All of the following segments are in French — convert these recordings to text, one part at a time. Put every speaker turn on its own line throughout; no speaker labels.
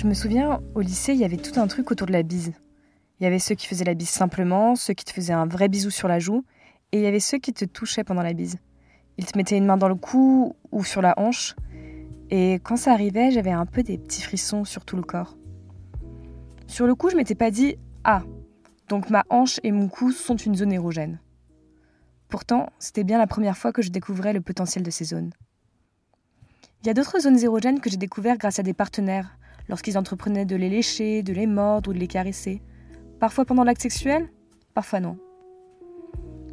Je me souviens, au lycée, il y avait tout un truc autour de la bise. Il y avait ceux qui faisaient la bise simplement, ceux qui te faisaient un vrai bisou sur la joue, et il y avait ceux qui te touchaient pendant la bise. Ils te mettaient une main dans le cou ou sur la hanche, et quand ça arrivait, j'avais un peu des petits frissons sur tout le corps. Sur le coup, je m'étais pas dit Ah, donc ma hanche et mon cou sont une zone érogène. Pourtant, c'était bien la première fois que je découvrais le potentiel de ces zones. Il y a d'autres zones érogènes que j'ai découvertes grâce à des partenaires, lorsqu'ils entreprenaient de les lécher, de les mordre ou de les caresser. Parfois pendant l'acte sexuel, parfois non.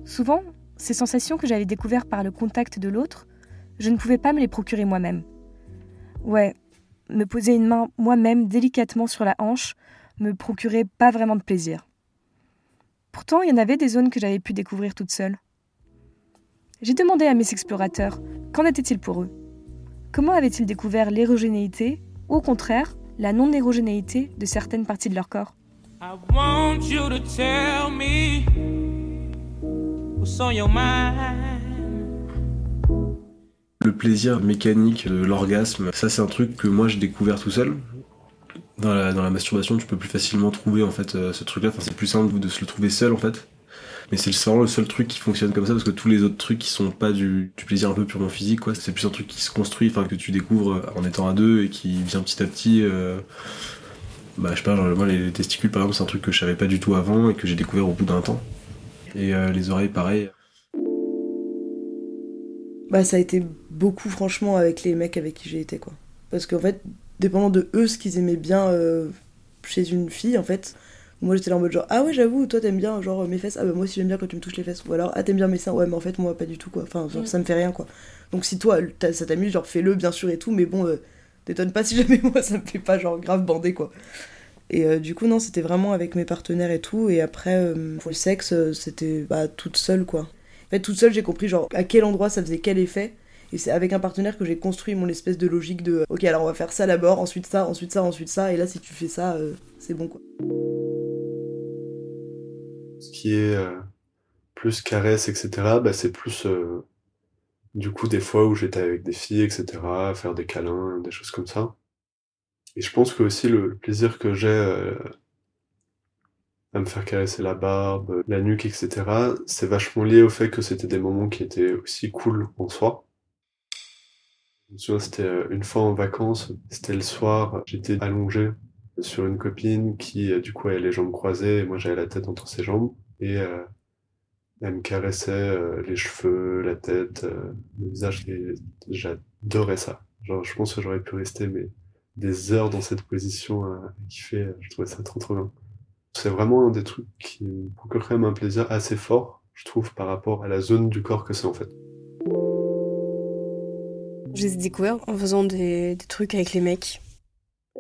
Souvent, ces sensations que j'avais découvertes par le contact de l'autre, je ne pouvais pas me les procurer moi-même. Ouais, me poser une main moi-même délicatement sur la hanche me procurait pas vraiment de plaisir. Pourtant, il y en avait des zones que j'avais pu découvrir toute seule. J'ai demandé à mes explorateurs qu'en était-il pour eux? Comment avaient-ils découvert l'érogénéité? Au contraire la non-érogénéité de certaines parties de leur corps
Le plaisir mécanique de l'orgasme, ça c'est un truc que moi j'ai découvert tout seul. Dans la, dans la masturbation, tu peux plus facilement trouver en fait euh, ce truc-là. Enfin, c'est plus simple de se le trouver seul en fait. Mais c'est vraiment le seul truc qui fonctionne comme ça parce que tous les autres trucs qui sont pas du, plaisir un peu purement physique, quoi, c'est plus un truc qui se construit, enfin que tu découvres en étant à deux et qui vient petit à petit. Euh, bah, je sais pas, moi les testicules par exemple, c'est un truc que je savais pas du tout avant et que j'ai découvert au bout d'un temps. Et euh, les oreilles, pareil.
Bah, ça a été beaucoup, franchement, avec les mecs avec qui j'ai été, quoi. Parce qu'en fait, dépendant de eux, ce qu'ils aimaient bien euh, chez une fille, en fait, moi j'étais là en mode genre ah ouais j'avoue toi t'aimes bien genre mes fesses. Ah bah moi aussi j'aime bien quand tu me touches les fesses. Ou alors ah t'aimes bien mes seins. Ouais mais en fait moi pas du tout quoi. Enfin genre, mm. ça me fait rien quoi. Donc si toi ça t'amuse genre fais-le bien sûr et tout. Mais bon euh, t'étonnes pas si jamais moi ça me fait pas genre grave bander quoi. Et euh, du coup non c'était vraiment avec mes partenaires et tout. Et après euh, pour le sexe c'était bah toute seule quoi. En fait toute seule j'ai compris genre à quel endroit ça faisait quel effet. Et c'est avec un partenaire que j'ai construit mon espèce de logique de ok alors on va faire ça d'abord ensuite ça ensuite ça ensuite ça. Et là si tu fais ça c'est bon quoi
ce qui est euh, plus caresse, etc., bah, c'est plus euh, du coup des fois où j'étais avec des filles, etc., faire des câlins, des choses comme ça. Et je pense que aussi le, plaisir que j'ai euh, à me faire caresser la barbe, la nuque, etc., c'est vachement lié au fait que c'était des moments qui étaient aussi cool en soi. Je c'était une fois en vacances, c'était le soir, j'étais allongé sur une copine qui, euh, du coup, avait les jambes croisées et moi j'avais la tête entre ses jambes. Et euh, elle me caressait euh, les cheveux, la tête, le visage. J'adorais ça. Genre, je pense que j'aurais pu rester mais, des heures dans cette position à, kiffer. Je trouvais ça trop trop bien. C'est vraiment un des trucs qui me procure quand même un plaisir assez fort, je trouve, par rapport à la zone du corps que c'est en fait.
Je les ai découverts en faisant des, des trucs avec les mecs.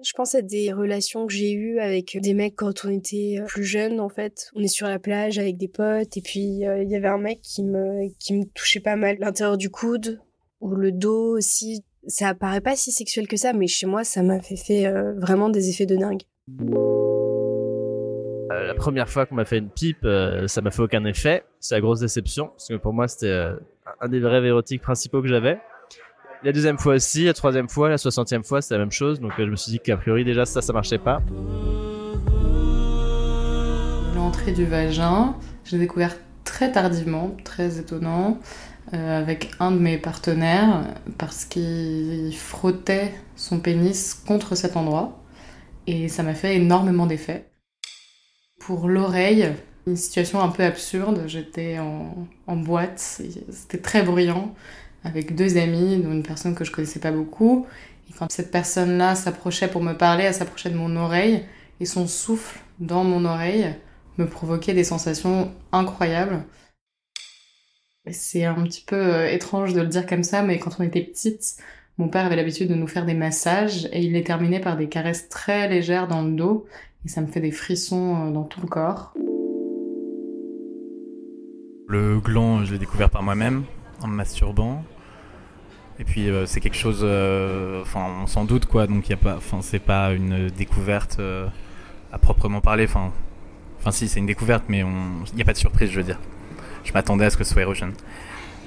Je pense à des relations que j'ai eues avec des mecs quand on était euh, plus jeunes, en fait. On est sur la plage avec des potes, et puis euh, il y avait un mec qui me, touchait pas mal l'intérieur du coude, ou le dos aussi. Ça paraît pas si sexuel que ça, mais chez moi, ça m'a fait, fait euh, vraiment des effets de dingue.
la première fois qu'on m'a fait une pipe, ça m'a fait aucun effet. C'est la grosse déception, parce que pour moi, c'était un des rêves érotiques principaux que j'avais. La deuxième fois aussi, la troisième fois, la soixantième fois, c'est la même chose. Donc euh, je me suis dit qu'a priori déjà ça, ça marchait pas.
L'entrée du vagin, j'ai découvert très tardivement, très étonnant, euh, avec un de mes partenaires parce qu'il frottait son pénis contre cet endroit et ça m'a fait énormément d'effet. Pour l'oreille, une situation un peu absurde, j'étais en, en boîte, c'était très bruyant avec deux amis, dont une personne que je connaissais pas beaucoup. Et quand cette personne-là s'approchait pour me parler, elle s'approchait de mon oreille et son souffle dans mon oreille me provoquait des sensations incroyables. C'est un petit peu euh, étrange de le dire comme ça, mais quand on était petite, mon père avait l'habitude de nous faire des massages et il les terminait par des caresses très légères dans le dos et ça me fait des frissons euh, dans tout le corps.
Le gland, je l'ai découvert par moi-même en masturbant. Et puis euh, c'est quelque chose, euh, enfin on s'en doute quoi, donc il y a pas, enfin c'est pas une découverte euh, à proprement parler, enfin, enfin si c'est une découverte, mais il n'y a pas de surprise, je veux dire. Je m'attendais à ce que ce soit érogène.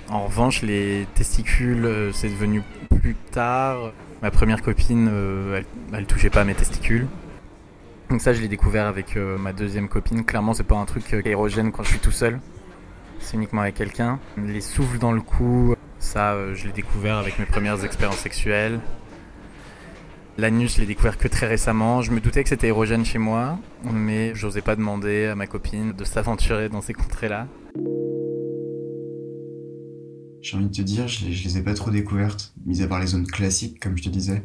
En revanche, les testicules, c'est devenu plus tard. Ma première copine, euh, elle, elle touchait pas mes testicules. Donc ça, je l'ai découvert avec euh, ma deuxième copine. Clairement, c'est pas un truc euh, érogène quand je suis tout seul. C'est uniquement avec quelqu'un. Les souffles dans le cou, ça, euh, je l'ai découvert avec mes premières expériences sexuelles. L'anus, je l'ai découvert que très récemment. Je me doutais que c'était érogène chez moi, mais j'osais pas demander à ma copine de s'aventurer dans ces contrées-là.
J'ai envie de te dire, je les, les ai pas trop découvertes, mis à part les zones classiques, comme je te disais.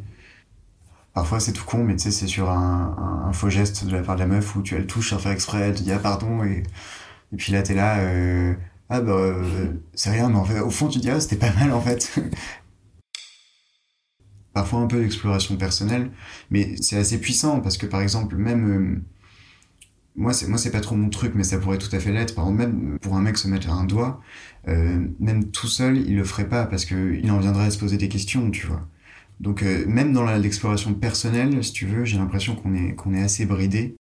Parfois c'est tout con, mais tu sais, c'est sur un, faux geste de la part de la meuf où tu elle touche sans faire exprès, elle te dit ah pardon, et, et puis là t'es là, euh, ah bah euh, c'est rien, mais en fait, au fond tu dis ah c'était pas mal en fait. Parfois un peu d'exploration personnelle, mais c'est assez puissant parce que par exemple, même. euh, moi, c'est moi c'est pas trop mon truc, mais ça pourrait tout à fait l'être. Par exemple, même pour un mec se mettre à un doigt, euh, même tout seul, il le ferait pas parce que il en viendrait à se poser des questions, tu vois. Donc même dans l'exploration personnelle, si tu veux, j'ai l'impression qu'on est qu'on est assez bridé.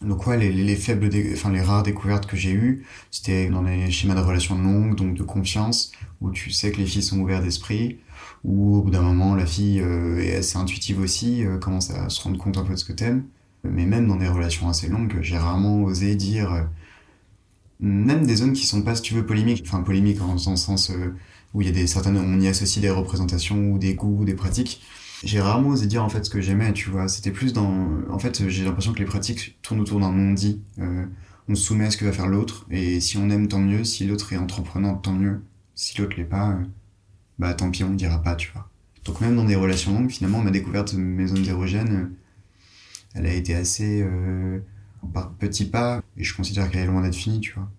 Donc ouais, les, les, les faibles, enfin les rares découvertes que j'ai eues, c'était dans les schémas de relations longues, donc de confiance, où tu sais que les filles sont ouvertes d'esprit, où au bout d'un moment la fille euh, est assez intuitive aussi, euh, commence à se rendre compte un peu de ce que t'aimes. Mais même dans des relations assez longues, j'ai rarement osé dire, euh, même des zones qui sont pas, si tu veux, polémiques, enfin polémiques en, le sens euh, où il y a des certaines, on y associe des représentations ou des goûts, des pratiques. J'ai rarement osé dire en fait ce que j'aimais, tu vois. C'était plus dans, en fait, j'ai l'impression que les pratiques tournent autour d'un non-dit. Euh, on se soumet à ce que va faire l'autre, et si on aime, tant mieux. Si l'autre est entreprenant, tant mieux. Si l'autre l'est pas, euh, bah tant pis, on ne dira pas, tu vois. Donc même dans des relations longues, finalement, ma découverte de mes zones érogènes, euh, elle a été assez euh, par petits pas, et je considère qu'elle est loin d'être finie, tu vois.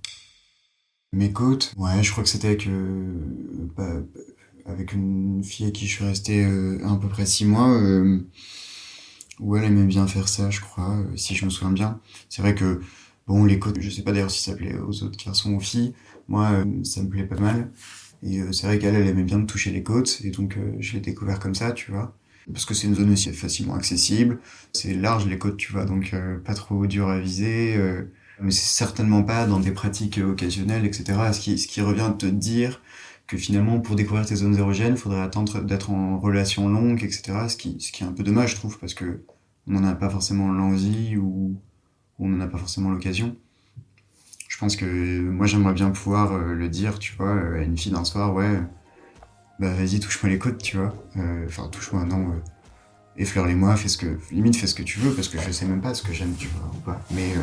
Mes côtes, ouais, je crois que c'était avec, euh, bah, avec une fille à qui je suis resté euh, à peu près six mois, euh, où elle aimait bien faire ça, je crois, euh, si je me souviens bien. C'est vrai que, bon, les côtes, je sais pas d'ailleurs si ça plaît aux autres garçons ou filles, moi, euh, ça me plaît pas mal. Et euh, c'est vrai qu'elle, elle aimait bien me toucher les côtes, et donc euh, je l'ai découvert comme ça, tu vois. Parce que c'est une zone aussi facilement accessible, c'est large les côtes, tu vois, donc euh, pas trop dur à viser. euh, mais c'est certainement pas dans des pratiques euh, occasionnelles, etc. Ce qui, ce qui revient à te dire que finalement, pour découvrir tes zones érogènes, il faudrait attendre d'être en relation longue, etc. Ce qui, ce qui est un peu dommage, je trouve, parce que on n'en a pas forcément l'envie ou, ou on n'en a pas forcément l'occasion. Je pense que moi, j'aimerais bien pouvoir euh, le dire, tu vois, euh, à une fille d'un soir, ouais, bah vas-y, touche-moi les côtes, tu vois. Euh, Enfin, touche-moi, non, effleure-les-moi, fais ce que, limite, fais ce que tu veux, parce que je sais même pas ce que j'aime, tu vois, ou pas. Mais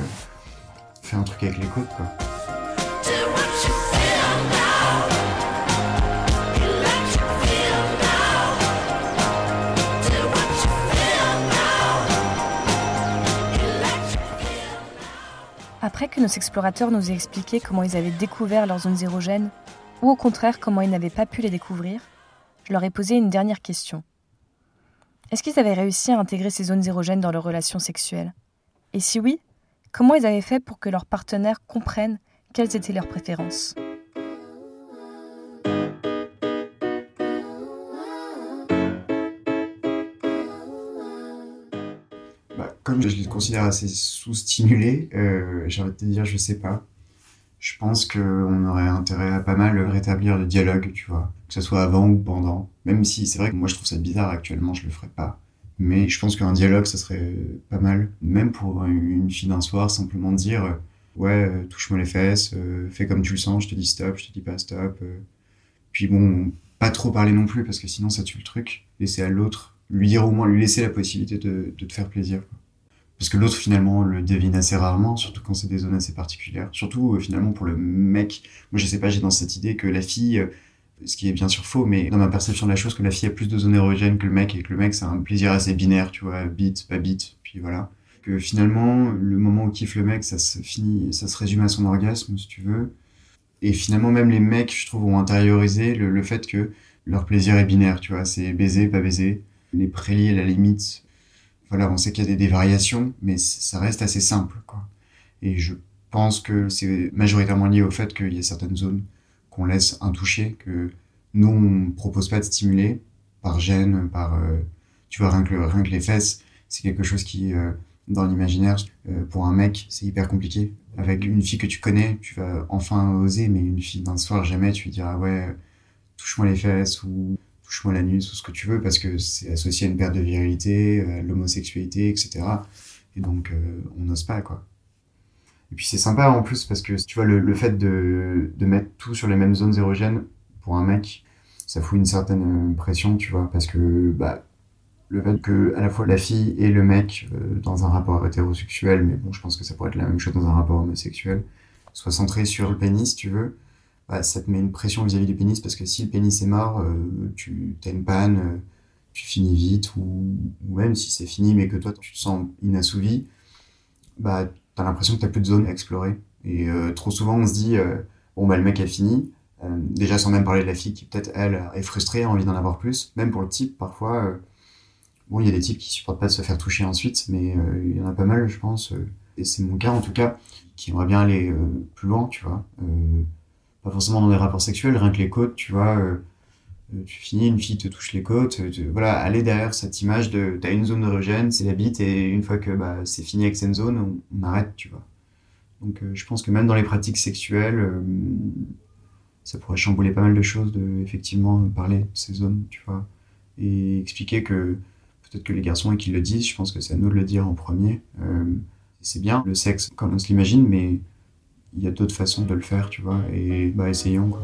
fais un truc avec les côtes, quoi.
Après que nos explorateurs nous aient expliqué comment ils avaient découvert leurs zones érogènes, ou au contraire comment ils n'avaient pas pu les découvrir, je leur ai posé une dernière question. Est-ce qu'ils avaient réussi à intégrer ces zones érogènes dans leurs relations sexuelles? Et si oui, comment ils avaient fait pour que leurs partenaires comprennent quelles étaient leurs préférences?
Comme je les considère assez sous-stimulés, euh, j'ai envie de te dire, je sais pas. Je pense qu'on aurait intérêt à pas mal rétablir le dialogue, tu vois. Que ce soit avant ou pendant. Même si c'est vrai que moi je trouve ça bizarre actuellement, je le ferais pas. Mais je pense qu'un dialogue, ça serait pas mal. Même pour une fille d'un soir, simplement dire Ouais, euh, touche-moi les fesses, euh, fais comme tu le sens, je te dis stop, je te dis pas stop. euh. Puis bon, pas trop parler non plus, parce que sinon ça tue le truc. Laisser à l'autre, lui dire au moins, lui laisser la possibilité de, de te faire plaisir. quoi. Parce que l'autre, finalement, le devine assez rarement, surtout quand c'est des zones assez particulières. Surtout, euh, finalement, pour le mec. Moi, je sais pas, j'ai dans cette idée que la fille, euh, ce qui est bien sûr faux, mais dans ma perception de la chose, que la fille a plus de zones érogènes que le mec, et que le mec, c'est un plaisir assez binaire, tu vois, bite, pas bite, puis voilà. Que finalement, le moment où kiffe le mec, ça se finit, ça se résume à son orgasme, si tu veux. Et finalement, même les mecs, je trouve, ont intériorisé le, fait que leur plaisir est binaire, tu vois, c'est baiser, pas baiser. Les prélis, à la limite, voilà, on sait qu'il y a des, des variations, mais ça reste assez simple, quoi. Et je pense que c'est majoritairement lié au fait qu'il y a certaines zones qu'on laisse intouchées, que nous, on propose pas de stimuler par gêne, par, euh, tu vois, rien que, rien que les fesses, c'est quelque chose qui, euh, dans l'imaginaire, euh, pour un mec, c'est hyper compliqué. Avec une fille que tu connais, tu vas enfin oser, mais une fille d'un soir, jamais tu lui diras, ouais, touche-moi les fesses ou touche-moi la nuit, tout ce que tu veux, parce que c'est associé à une perte de virilité, à l'homosexualité, etc. Et donc, euh, on n'ose pas, quoi. Et puis c'est sympa en plus parce que tu vois le, le fait de, de mettre tout sur les mêmes zones érogènes pour un mec, ça fout une certaine pression, tu vois, parce que bah, le fait que à la fois la fille et le mec euh, dans un rapport hétérosexuel, mais bon, je pense que ça pourrait être la même chose dans un rapport homosexuel, soit centré sur le pénis, tu veux, bah, ça te met une pression vis-à-vis du pénis parce que si le pénis est mort, euh, tu as une panne, euh, tu finis vite, ou, ou même si c'est fini mais que toi tu te sens inassouvi, bah t'as l'impression que t'as plus de zone à explorer. Et euh, trop souvent on se dit, euh, bon bah le mec a fini, déjà sans même parler de la fille qui peut-être elle est frustrée, a envie d'en avoir plus, même pour le type parfois. bon, il y a des types qui supportent pas de se faire toucher ensuite, mais il y en a pas mal, je pense. et c'est mon cas en tout cas, qui aimerait bien aller plus loin, tu vois. Pas forcément dans des rapports sexuels, rien que les côtes, tu vois. euh, euh, tu finis, une fille te touche les côtes. euh, tu- voilà, aller derrière cette image de t'as une zone érogène, c'est la bite, et une fois que bah, c'est fini avec cette zone, on, arrête, tu vois. Donc je pense que même dans les pratiques sexuelles, ça pourrait chambouler pas mal de choses de effectivement parler de ces zones, tu vois. Et expliquer que peut-être que les garçons et qu'ils le disent, je pense que c'est à nous de le dire en premier. C'est bien le sexe comme on se l'imagine, mais il y a d'autres façons de le faire, tu vois. Et bah essayons quoi.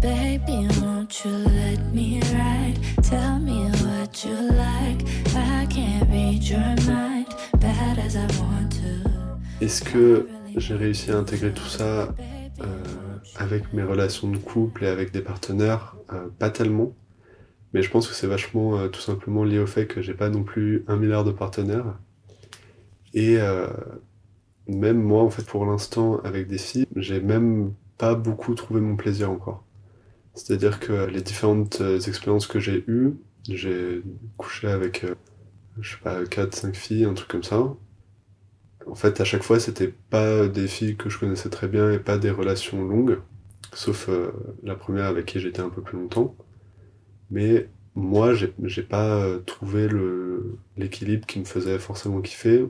Baby, won't you let me ride? Tell me what you like. I can't read your mind, bad as I want to.
Est-ce que j'ai réussi à intégrer tout ça euh, avec mes relations de couple et avec des partenaires? Euh, Pas tellement. Mais je pense que c'est vachement euh, tout simplement lié au fait que j'ai pas non plus un milliard de partenaires. Et euh, même moi, en fait, pour l'instant, avec des filles, j'ai même pas beaucoup trouvé mon plaisir encore. C'est-à-dire que les différentes euh, expériences que j'ai eues, j'ai couché avec, euh, je sais pas, 4-5 filles, un truc comme ça. En fait, à chaque fois, c'était pas des filles que je connaissais très bien et pas des relations longues, sauf euh, la première avec qui j'étais un peu plus longtemps. Mais moi, j'ai pas trouvé l'équilibre qui me faisait forcément kiffer.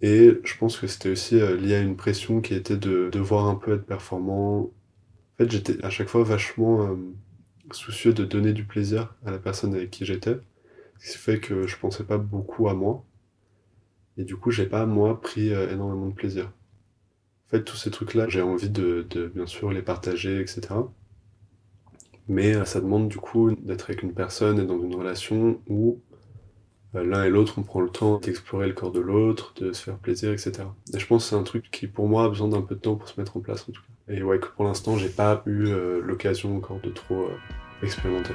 Et je pense que c'était aussi euh, lié à une pression qui était de devoir un peu être performant. En fait, j'étais à chaque fois vachement euh, soucieux de donner du plaisir à la personne avec qui j'étais, ce qui fait que je pensais pas beaucoup à moi. Et du coup, j'ai pas, moi, pris euh, énormément de plaisir. En fait, tous ces trucs-là, j'ai envie de, de, bien sûr, les partager, etc. Mais euh, ça demande, du coup, d'être avec une personne et dans une relation où l'un et l'autre, on prend le temps d'explorer le corps de l'autre, de se faire plaisir, etc. Et je pense que c'est un truc qui, pour moi, a besoin d'un peu de temps pour se mettre en place, en tout cas. Et ouais, que pour l'instant, j'ai pas eu euh, l'occasion encore de trop euh, expérimenter.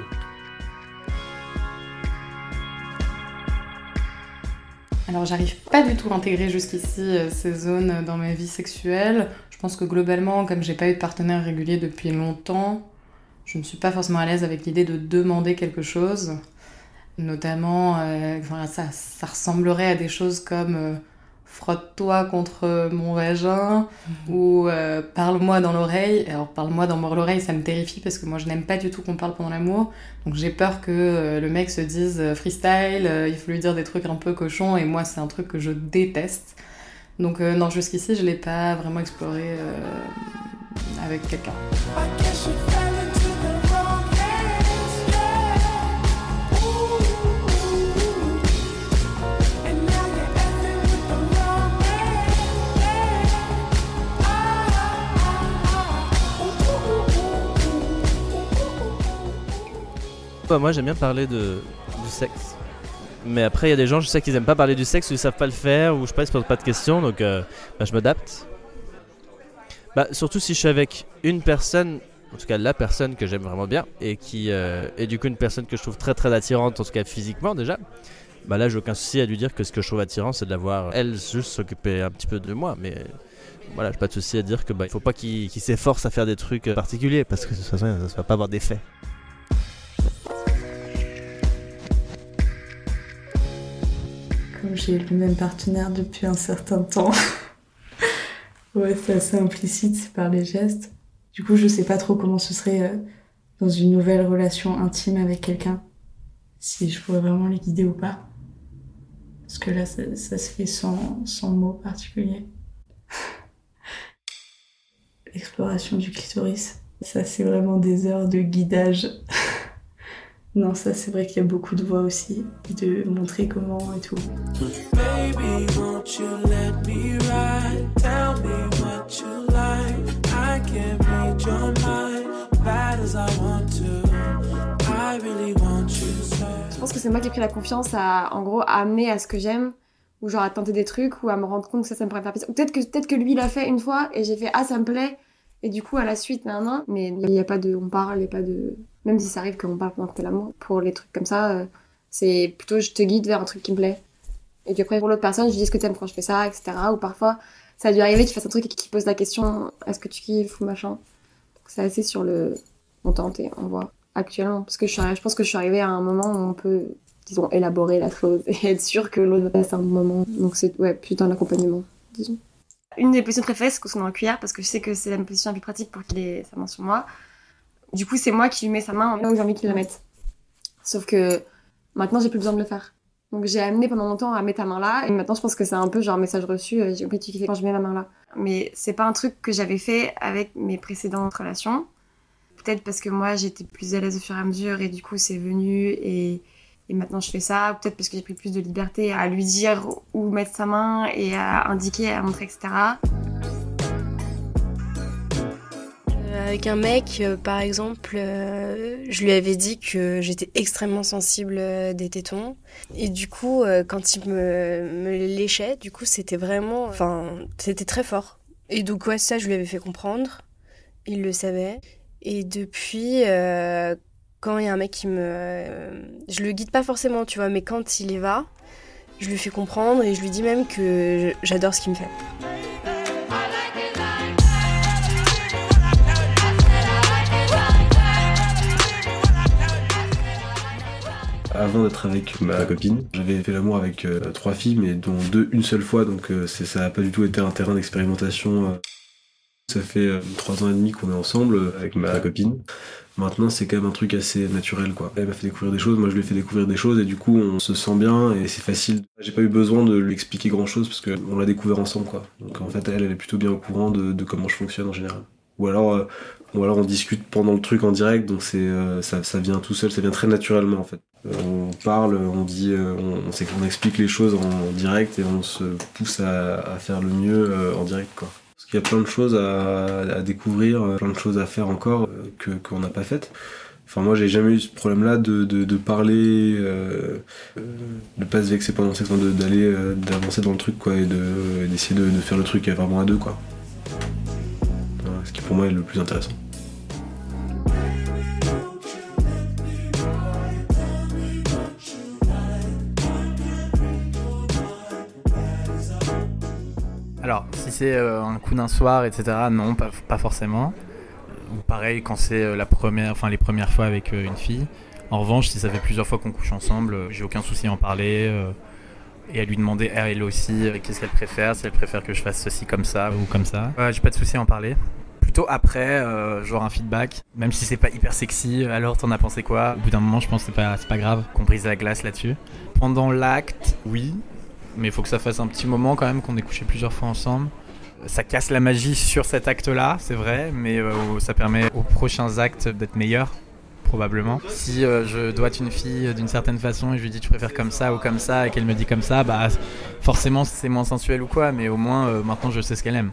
Alors j'arrive pas du tout à intégrer jusqu'ici euh, ces zones dans ma vie sexuelle. Je pense que globalement, comme j'ai pas eu de partenaire régulier depuis longtemps, je ne suis pas forcément à l'aise avec l'idée de demander quelque chose. Notamment, euh, ça, ça ressemblerait à des choses comme euh, frotte-toi contre mon vagin ou euh, parle-moi dans l'oreille. Alors parle-moi dans l'oreille, ça me terrifie parce que moi je n'aime pas du tout qu'on parle pendant l'amour. Donc j'ai peur que euh, le mec se dise euh, freestyle, euh, il faut lui dire des trucs un peu cochons et moi c'est un truc que je déteste. Donc euh, non, jusqu'ici je l'ai pas vraiment exploré euh, avec quelqu'un.
Moi j'aime bien parler de, du sexe. Mais après, il y a des gens, je sais qu'ils aiment pas parler du sexe ou ils savent pas le faire ou je sais pas, ils se posent pas de questions donc euh, bah, je m'adapte. Bah, surtout si je suis avec une personne, en tout cas la personne que j'aime vraiment bien et qui euh, est du coup une personne que je trouve très très attirante, en tout cas physiquement déjà. Bah là, j'ai aucun souci à lui dire que ce que je trouve attirant, c'est de la voir elle juste s'occuper un petit peu de moi. Mais voilà, j'ai pas de souci à dire que bah, faut pas qu'il s'efforce à faire des trucs euh, particuliers parce que de toute façon, ça va pas avoir d'effet.
Comme j'ai le même partenaire depuis un certain temps. ouais, c'est assez implicite par les gestes. Du coup, je sais pas trop comment ce serait euh, dans une nouvelle relation intime avec quelqu'un. Si je pourrais vraiment les guider ou pas. Parce que là, ça, ça se fait sans, sans mots particuliers. L'exploration du clitoris. Ça, c'est vraiment des heures de guidage. Non, ça c'est vrai qu'il y a beaucoup de voix aussi, de montrer comment et tout.
Baby, won't you let me ride? Tell me what you like. I can't read your mind. Bad as I want to. I really want you so.
Je pense que c'est moi qui ai pris la confiance à, en gros, à amener à ce que j'aime, ou genre à tenter des trucs, ou à me rendre compte que ça, ça me pourrait faire plaisir. Ou peut-être que, peut-être que lui l'a fait une fois, et j'ai fait, ah, ça me plaît, et du coup, à la suite, nan, nan. Mais il n'y a pas de, on parle, il n'y a pas de, même si ça arrive qu'on parle pendant que l'amour, pour les trucs comme ça, euh, c'est plutôt, je te guide vers un truc qui me plaît. Et puis après, pour l'autre personne, je dis ce que t'aimes quand je fais ça, etc. Ou parfois, ça a dû arriver qu'il fasse un truc et qu'il pose la question, est-ce que tu kiffes ou machin. C'est assez sur le, on tente et on voit actuellement. Parce que je, suis, je pense que je suis arrivée à un moment où on peut, disons, élaborer la chose et être sûr que l'autre passe un moment. Donc c'est, ouais, putain d'accompagnement, disons. Une des positions préférées, c'est qu'on dans la cuillère parce que je sais que c'est la position la plus pratique pour qu'il ait sa main sur moi. Du coup, c'est moi qui lui mets sa main là où j'ai envie qu'il la mette. Sauf que maintenant, j'ai plus besoin de le faire. Donc j'ai amené pendant longtemps à mettre ta main là, et maintenant je pense que c'est un peu genre message reçu, euh, j'ai oublié kiffais quand je mets ma main là. Mais c'est pas un truc que j'avais fait avec mes précédentes relations. Peut-être parce que moi j'étais plus à l'aise au fur et à mesure, et du coup c'est venu, et, et maintenant je fais ça. Peut-être parce que j'ai pris plus de liberté à lui dire où mettre sa main, et à indiquer, à montrer, etc.
Avec un mec, euh, par exemple, euh, je lui avais dit que j'étais extrêmement sensible euh, des tétons. Et du coup, quand il me, léchait, du coup, c'était vraiment... Enfin, c'était très fort. Et donc, ouais, ça, je lui avais fait comprendre. Il le savait. Et depuis, quand il y a un mec qui me... je le guide pas forcément, tu vois, mais quand il y va, je lui fais comprendre et je lui dis même que j'adore ce qu'il me fait.
Avant d'être avec ma copine, j'avais fait l'amour avec euh, trois filles, mais dont deux une seule fois, donc euh, ça n'a pas du tout été un terrain d'expérimentation. euh. Ça fait trois ans et demi qu'on est ensemble avec ma copine. Maintenant, c'est quand même un truc assez naturel, quoi. Elle m'a fait découvrir des choses, moi je lui ai fait découvrir des choses, et du coup, on se sent bien et c'est facile. J'ai pas eu besoin de lui expliquer grand chose parce qu'on l'a découvert ensemble, quoi. Donc en fait, elle, elle est plutôt bien au courant de, comment je fonctionne en général. Ou alors, ou alors on discute pendant le truc en direct, donc c'est euh, ça, ça vient tout seul, ça vient très naturellement en fait. Euh, on parle, on dit, euh, on, explique les choses en direct et on se pousse à, faire le mieux en direct quoi. Parce qu'il y a plein de choses à, découvrir, plein de choses à faire encore que qu'on n'a pas faites. Enfin moi j'ai jamais eu ce problème-là de, de, de parler, de pas se vexer pendant sexe, d'aller d'avancer dans le truc quoi et de et d'essayer de, faire le truc vraiment à deux quoi. Ce qui pour moi est le plus intéressant.
Alors, si c'est euh, un coup d'un soir, etc., non, pas, forcément. Ou pareil quand c'est euh, la première, enfin les premières fois avec euh, une fille. En revanche, si ça fait plusieurs fois qu'on couche ensemble, euh, j'ai aucun souci à en parler euh, et à lui demander elle aussi euh, qu'est-ce qu'elle préfère, si elle préfère que je fasse ceci comme ça ou comme ça. Ouais, j'ai pas de souci à en parler. Plutôt après, euh, genre un feedback, même si c'est pas hyper sexy. Alors, t'en as pensé quoi? Au bout d'un moment, je pense que c'est pas, c'est pas grave qu'on brise la glace là-dessus. Pendant l'acte, oui, mais il faut que ça fasse un petit moment quand même qu'on ait couché plusieurs fois ensemble. Ça casse la magie sur cet acte-là, c'est vrai, mais euh, ça permet aux prochains actes d'être meilleurs, probablement. Si euh, je dois être une fille d'une certaine façon et je lui dis tu préfères comme ça ou comme ça et qu'elle me dit comme ça, bah forcément c'est moins sensuel ou quoi, mais au moins euh, maintenant je sais ce qu'elle aime.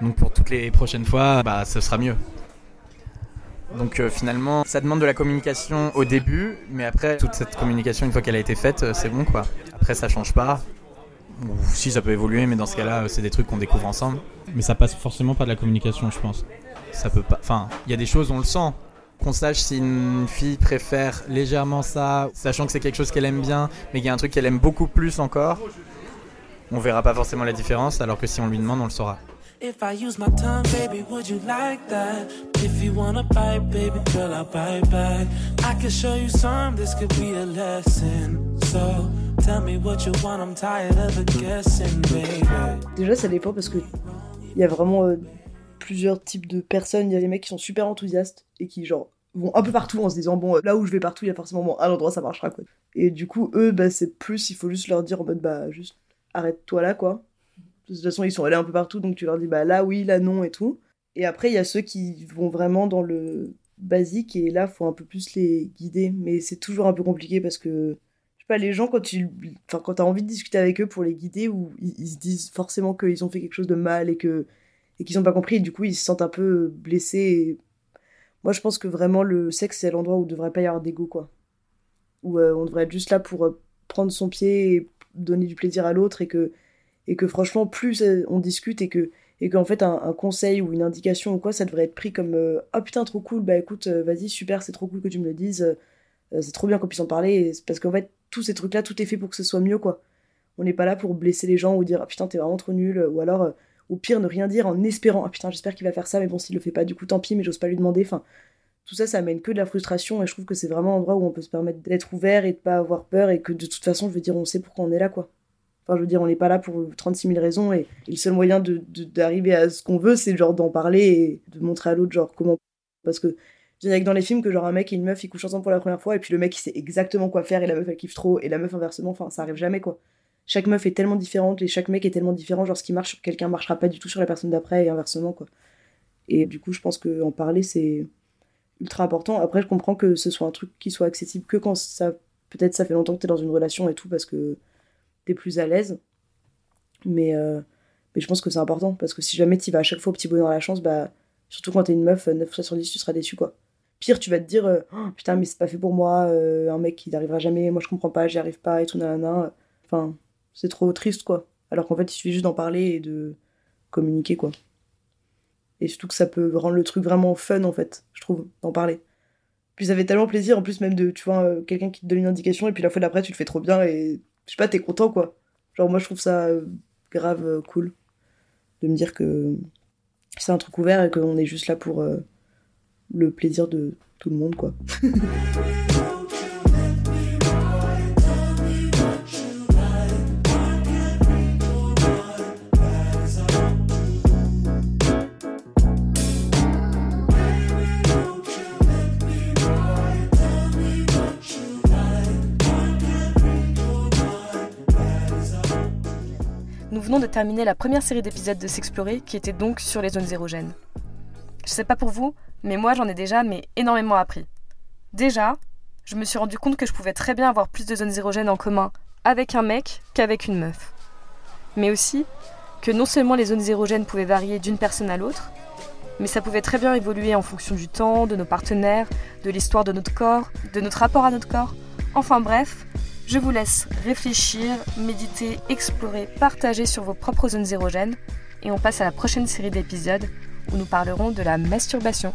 Donc pour toutes les prochaines fois, bah ce sera mieux. Donc euh, finalement, ça demande de la communication au début, mais après, toute cette communication, une fois qu'elle a été faite, euh, c'est bon quoi. Après, ça change pas. Ou si, ça peut évoluer, mais dans ce cas-là, euh, c'est des trucs qu'on découvre ensemble. Mais ça passe forcément par de la communication, je pense. Ça peut pas. Enfin, il y a des choses, on le sent. Qu'on sache si une fille préfère légèrement ça, sachant que c'est quelque chose qu'elle aime bien, mais qu'il y a un truc qu'elle aime beaucoup plus encore, on verra pas forcément la différence, alors que si on lui demande, on le saura.
If I use my tongue, baby, would you like that? If you wanna bite, baby girl, I'll bite back. I can show you some, this could be a lesson. So tell me what you want, I'm tired of the guessing, baby.
Déjà, ça dépend parce que il y a vraiment euh, plusieurs types de personnes. Il y a des mecs qui sont super enthousiastes et qui, genre, vont un peu partout en se disant, bon, là où je vais partout, il y a forcément bon, un endroit, ça marchera, quoi. Et du coup, eux, bah, c'est plus, il faut juste leur dire en mode, bah, juste arrête-toi là, quoi. De toute façon, ils sont allés un peu partout, donc tu leur dis, bah, là, oui, là, non, et tout. Et après, il y a ceux qui vont vraiment dans le basiques et là, faut un peu plus les guider. Mais c'est toujours un peu compliqué parce que, je sais pas, les gens, quand tu enfin, quand as envie de discuter avec eux pour les guider, ou ils, se disent forcément qu'ils ont fait quelque chose de mal et que et qu'ils n'ont pas compris, et du coup, ils se sentent un peu blessés. Moi, je pense que vraiment, le sexe, c'est l'endroit où il devrait pas y avoir d'ego, quoi. Où euh, on devrait être juste là pour euh, prendre son pied et donner du plaisir à l'autre et que, et que franchement, plus euh, on discute et que et qu'en fait un, conseil ou une indication ou quoi ça devrait être pris comme euh, oh putain trop cool bah écoute euh, vas-y super c'est trop cool que tu me le dises euh, c'est trop bien qu'on puisse en parler parce qu'en fait tous ces trucs là tout est fait pour que ce soit mieux quoi. On n'est pas là pour blesser les gens ou dire ah putain t'es vraiment trop nul ou alors au pire ne rien dire en espérant ah putain j'espère qu'il va faire ça mais bon s'il le fait pas du coup tant pis mais j'ose pas lui demander enfin. Tout ça ça amène que de la frustration et je trouve que c'est vraiment un endroit où on peut se permettre d'être ouvert et de pas avoir peur et que de toute façon je veux dire on sait pourquoi on est là quoi Enfin, je veux dire, on n'est pas là pour 36 000 raisons et, le seul moyen d'arriver de, à ce qu'on veut, c'est genre d'en parler et de montrer à l'autre, genre, comment. Parce que je dirais que dans les films, que genre un mec et une meuf ils couchent ensemble pour la première fois et puis le mec il sait exactement quoi faire et la meuf elle kiffe trop et la meuf inversement, enfin, ça arrive jamais quoi. Chaque meuf est tellement différente et chaque mec est tellement différent, genre ce qui marche sur quelqu'un marchera pas du tout sur la personne d'après et inversement quoi. Et du coup, je pense qu'en parler c'est ultra important. Après, je comprends que ce soit un truc qui soit accessible que quand ça. Peut-être ça fait longtemps que t'es dans une relation et tout parce que t'es plus à l'aise. Mais, euh, mais je pense que c'est important parce que si jamais tu vas à chaque fois au petit bonheur à la chance, bah, surtout quand t'es une meuf, 9 fois sur 10, tu seras déçu quoi. Pire, tu vas te dire, euh, oh, putain, mais c'est pas fait pour moi, euh, un mec qui n'arrivera jamais, moi je comprends pas, j'y arrive pas et tout, nanana. Enfin, c'est trop triste quoi. Alors qu'en fait, il suffit juste d'en parler et de communiquer quoi. Et surtout que ça peut rendre le truc vraiment fun en fait, je trouve, d'en parler. Puis ça fait tellement plaisir en plus même de, tu vois, quelqu'un qui te donne une indication et puis la fois d'après tu le fais trop bien et je sais pas, t'es content quoi. Genre, moi je trouve ça grave euh, cool de me dire que c'est un truc ouvert et qu'on est juste là pour euh, le plaisir de tout le monde quoi.
de terminer la première série d'épisodes de S'explorer qui était donc sur les zones érogènes. Je sais pas pour vous, mais moi j'en ai déjà mais énormément appris. Déjà, je me suis rendu compte que je pouvais très bien avoir plus de zones érogènes en commun avec un mec qu'avec une meuf. Mais aussi que non seulement les zones érogènes pouvaient varier d'une personne à l'autre, mais ça pouvait très bien évoluer en fonction du temps, de nos partenaires, de l'histoire de notre corps, de notre rapport à notre corps. Enfin bref, je vous laisse réfléchir, méditer, explorer, partager sur vos propres zones érogènes et on passe à la prochaine série d'épisodes où nous parlerons de la masturbation.